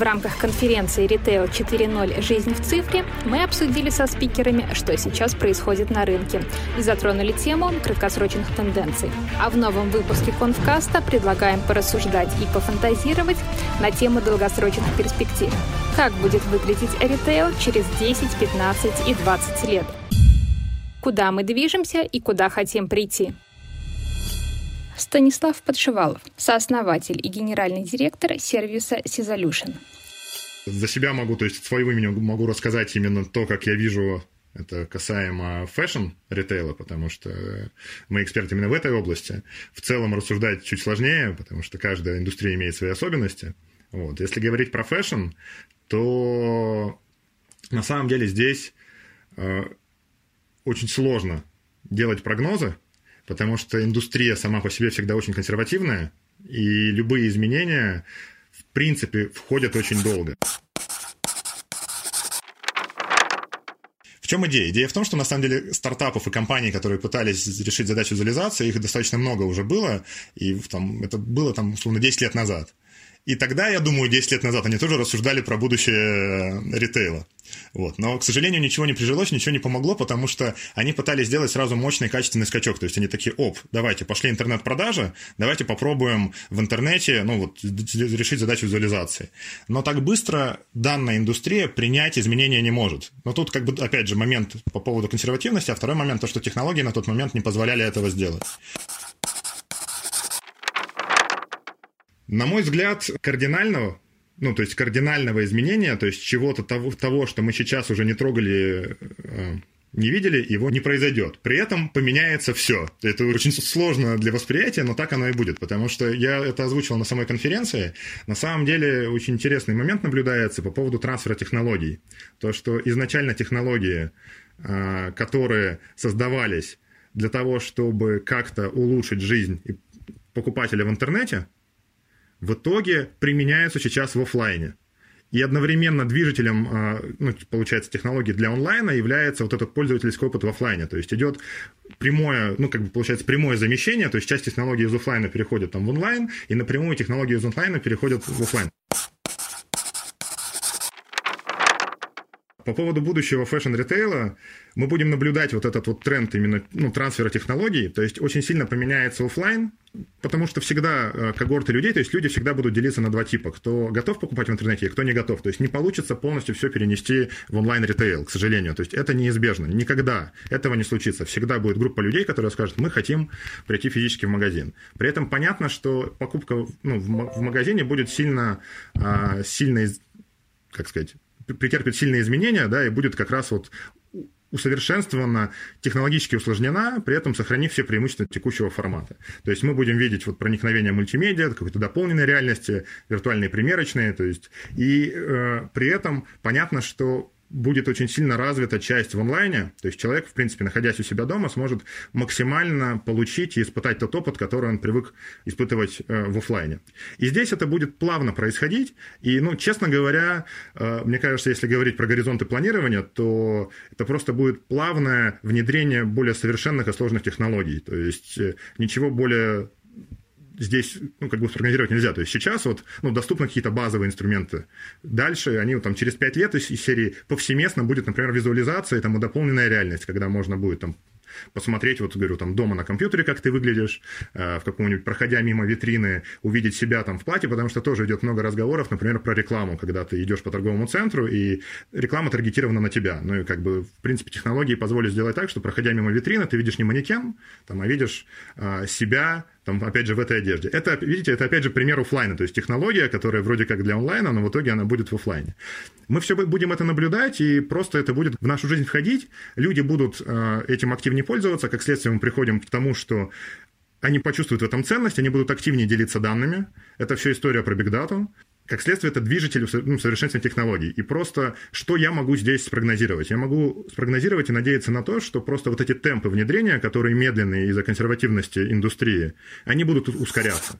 В рамках конференции Retail 4.0. Жизнь в цифре мы обсудили со спикерами, что сейчас происходит на рынке и затронули тему краткосрочных тенденций. А в новом выпуске Конфкаста предлагаем порассуждать и пофантазировать на тему долгосрочных перспектив. Как будет выглядеть ритейл через 10, 15 и 20 лет? Куда мы движемся и куда хотим прийти? Станислав Подшивалов, сооснователь и генеральный директор сервиса Sisolution. За себя могу, то есть своего имени могу рассказать именно то, как я вижу это касаемо фэшн-ритейла, потому что мы эксперты именно в этой области. В целом рассуждать чуть сложнее, потому что каждая индустрия имеет свои особенности. Вот. Если говорить про фэшн, то на самом деле здесь э, очень сложно делать прогнозы, потому что индустрия сама по себе всегда очень консервативная, и любые изменения, в принципе, входят очень долго. В чем идея? Идея в том, что на самом деле стартапов и компаний, которые пытались решить задачу визуализации, их достаточно много уже было, и там, это было там, условно, 10 лет назад. И тогда, я думаю, 10 лет назад они тоже рассуждали про будущее э, ритейла. Вот. Но, к сожалению, ничего не прижилось, ничего не помогло, потому что они пытались сделать сразу мощный качественный скачок. То есть они такие, оп, давайте, пошли интернет-продажи, давайте попробуем в интернете ну, вот, решить задачу визуализации. Но так быстро данная индустрия принять изменения не может. Но тут, как бы, опять же, момент по поводу консервативности, а второй момент, то, что технологии на тот момент не позволяли этого сделать. На мой взгляд, кардинального, ну, то есть кардинального изменения, то есть чего-то того, того что мы сейчас уже не трогали, э, не видели, его не произойдет. При этом поменяется все. Это очень сложно для восприятия, но так оно и будет, потому что я это озвучил на самой конференции. На самом деле очень интересный момент наблюдается по поводу трансфера технологий. То, что изначально технологии, э, которые создавались для того, чтобы как-то улучшить жизнь покупателя в интернете, в итоге применяются сейчас в офлайне. И одновременно движителем, а, ну, получается, технологии для онлайна является вот этот пользовательский опыт в офлайне. То есть идет прямое, ну, как бы получается, прямое замещение, то есть часть технологий из офлайна переходит там в онлайн, и напрямую технологии из онлайна переходят в офлайн. По поводу будущего фэшн-ритейла, мы будем наблюдать вот этот вот тренд именно ну, трансфера технологий, то есть очень сильно поменяется офлайн, потому что всегда э, когорты людей, то есть люди всегда будут делиться на два типа, кто готов покупать в интернете, и кто не готов. То есть не получится полностью все перенести в онлайн-ритейл, к сожалению. То есть это неизбежно. Никогда этого не случится. Всегда будет группа людей, которые скажут, мы хотим прийти физически в магазин. При этом понятно, что покупка ну, в магазине будет сильно, а, сильно как сказать, претерпит сильные изменения, да, и будет как раз вот усовершенствована, технологически усложнена, при этом сохранив все преимущества текущего формата. То есть мы будем видеть вот проникновение мультимедиа, какой-то дополненной реальности, виртуальные примерочные, то есть и э, при этом понятно, что будет очень сильно развита часть в онлайне, то есть человек, в принципе, находясь у себя дома, сможет максимально получить и испытать тот опыт, который он привык испытывать э, в офлайне. И здесь это будет плавно происходить, и, ну, честно говоря, э, мне кажется, если говорить про горизонты планирования, то это просто будет плавное внедрение более совершенных и сложных технологий, то есть э, ничего более здесь, ну, как бы спрогнозировать нельзя. То есть сейчас вот, ну, доступны какие-то базовые инструменты. Дальше они вот, там через 5 лет из серии повсеместно будет, например, визуализация там, и дополненная реальность, когда можно будет там посмотреть, вот говорю, там дома на компьютере, как ты выглядишь, э, в каком-нибудь, проходя мимо витрины, увидеть себя там в платье, потому что тоже идет много разговоров, например, про рекламу, когда ты идешь по торговому центру, и реклама таргетирована на тебя. Ну и как бы, в принципе, технологии позволят сделать так, что, проходя мимо витрины, ты видишь не манекен, там, а видишь а, себя, там, опять же, в этой одежде. Это, видите, это, опять же, пример офлайна, то есть технология, которая вроде как для онлайна, но в итоге она будет в офлайне. Мы все будем это наблюдать, и просто это будет в нашу жизнь входить, люди будут э, этим активнее пользоваться, как следствие мы приходим к тому, что они почувствуют в этом ценность, они будут активнее делиться данными. Это все история про бигдату. Как следствие, это движитель ну, совершенствования технологий. И просто, что я могу здесь спрогнозировать? Я могу спрогнозировать и надеяться на то, что просто вот эти темпы внедрения, которые медленные из-за консервативности индустрии, они будут ускоряться.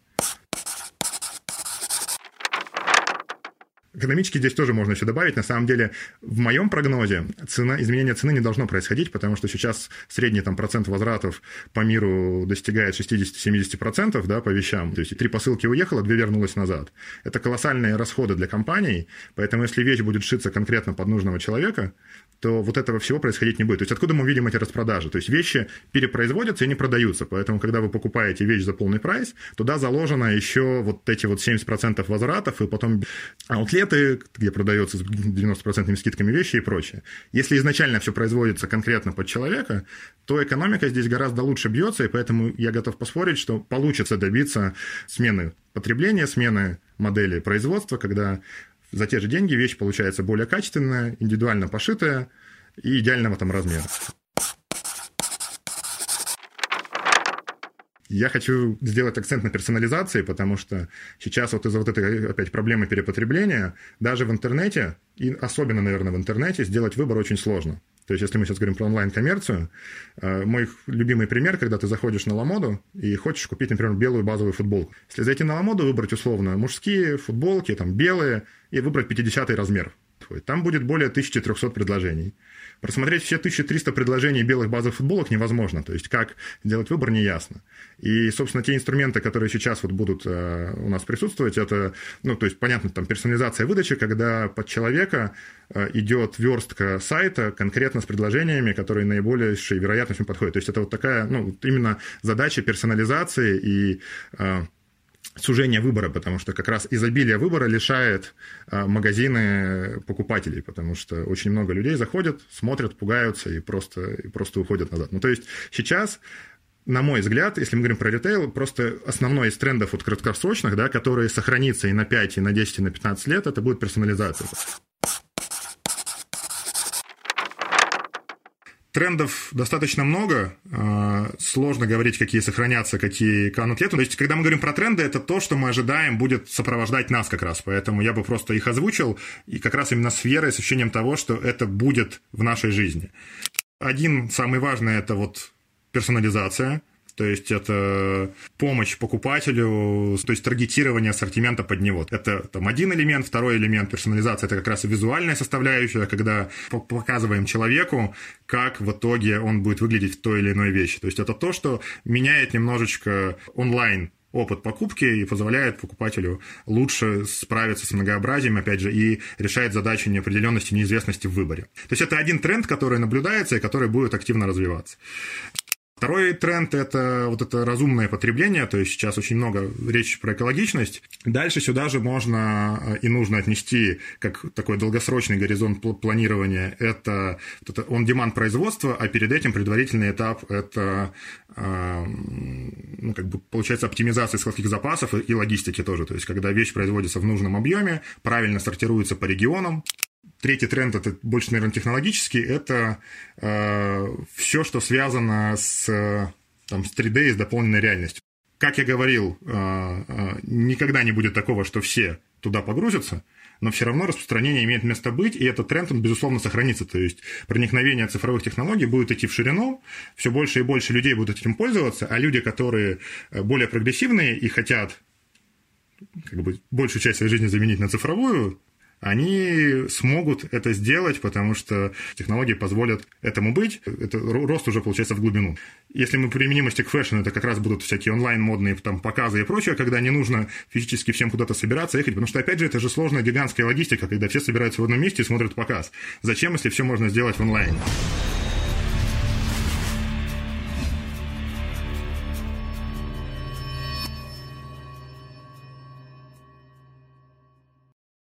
Экономически здесь тоже можно еще добавить. На самом деле, в моем прогнозе цена, изменение цены не должно происходить, потому что сейчас средний там, процент возвратов по миру достигает 60-70% да, по вещам. То есть три посылки уехало, две вернулось назад. Это колоссальные расходы для компаний, поэтому если вещь будет шиться конкретно под нужного человека, то вот этого всего происходить не будет. То есть откуда мы видим эти распродажи? То есть вещи перепроизводятся и не продаются. Поэтому, когда вы покупаете вещь за полный прайс, туда заложено еще вот эти вот 70% возвратов, и потом аутлеты, где продается с 90% скидками вещи и прочее. Если изначально все производится конкретно под человека, то экономика здесь гораздо лучше бьется, и поэтому я готов поспорить, что получится добиться смены потребления, смены модели производства, когда за те же деньги вещь получается более качественная, индивидуально пошитая и идеального там размера. Я хочу сделать акцент на персонализации, потому что сейчас вот из-за вот этой опять проблемы перепотребления даже в интернете, и особенно, наверное, в интернете, сделать выбор очень сложно. То есть, если мы сейчас говорим про онлайн-коммерцию, э, мой любимый пример, когда ты заходишь на Ламоду и хочешь купить, например, белую базовую футболку. Если зайти на Ламоду, выбрать условно мужские футболки, там белые, и выбрать 50 размер. Там будет более 1300 предложений. Просмотреть все 1300 предложений белых базовых футболок невозможно. То есть, как сделать выбор, не ясно. И, собственно, те инструменты, которые сейчас вот будут э, у нас присутствовать, это, ну, то есть, понятно, там, персонализация выдачи, когда под человека э, идет верстка сайта конкретно с предложениями, которые наиболее вероятностью подходят. То есть, это вот такая, ну, именно задача персонализации и э, сужение выбора, потому что как раз изобилие выбора лишает а, магазины покупателей, потому что очень много людей заходят, смотрят, пугаются и просто, и просто уходят назад. Ну, то есть сейчас на мой взгляд, если мы говорим про ритейл, просто основной из трендов вот краткосрочных, да, который сохранится и на 5, и на 10, и на 15 лет, это будет персонализация. Трендов достаточно много, а, сложно говорить, какие сохранятся, какие канут лету. То есть, когда мы говорим про тренды, это то, что мы ожидаем будет сопровождать нас как раз. Поэтому я бы просто их озвучил, и как раз именно с верой, с ощущением того, что это будет в нашей жизни. Один самый важный – это вот персонализация. То есть это помощь покупателю, то есть таргетирование ассортимента под него. Это там один элемент, второй элемент персонализации это как раз и визуальная составляющая, когда показываем человеку, как в итоге он будет выглядеть в той или иной вещи. То есть это то, что меняет немножечко онлайн опыт покупки и позволяет покупателю лучше справиться с многообразием, опять же, и решает задачи неопределенности, неизвестности в выборе. То есть это один тренд, который наблюдается и который будет активно развиваться. Второй тренд – это вот это разумное потребление, то есть сейчас очень много речи про экологичность. Дальше сюда же можно э, и нужно отнести как такой долгосрочный горизонт планирования. Это, это on-demand производство, а перед этим предварительный этап – это э, ну, как бы, получается оптимизация складских запасов и логистики тоже. То есть когда вещь производится в нужном объеме, правильно сортируется по регионам, Третий тренд, это больше, наверное, технологический, это э, все, что связано с, там, с 3D и с дополненной реальностью. Как я говорил, э, э, никогда не будет такого, что все туда погрузятся, но все равно распространение имеет место быть, и этот тренд, он, безусловно, сохранится. То есть проникновение цифровых технологий будет идти в ширину, все больше и больше людей будут этим пользоваться, а люди, которые э, более прогрессивные и хотят как бы, большую часть своей жизни заменить на цифровую, они смогут это сделать, потому что технологии позволят этому быть. Это рост уже получается в глубину. Если мы применим к фэшн, это как раз будут всякие онлайн-модные там, показы и прочее, когда не нужно физически всем куда-то собираться, ехать, потому что, опять же, это же сложная гигантская логистика, когда все собираются в одном месте и смотрят показ. Зачем, если все можно сделать в онлайне?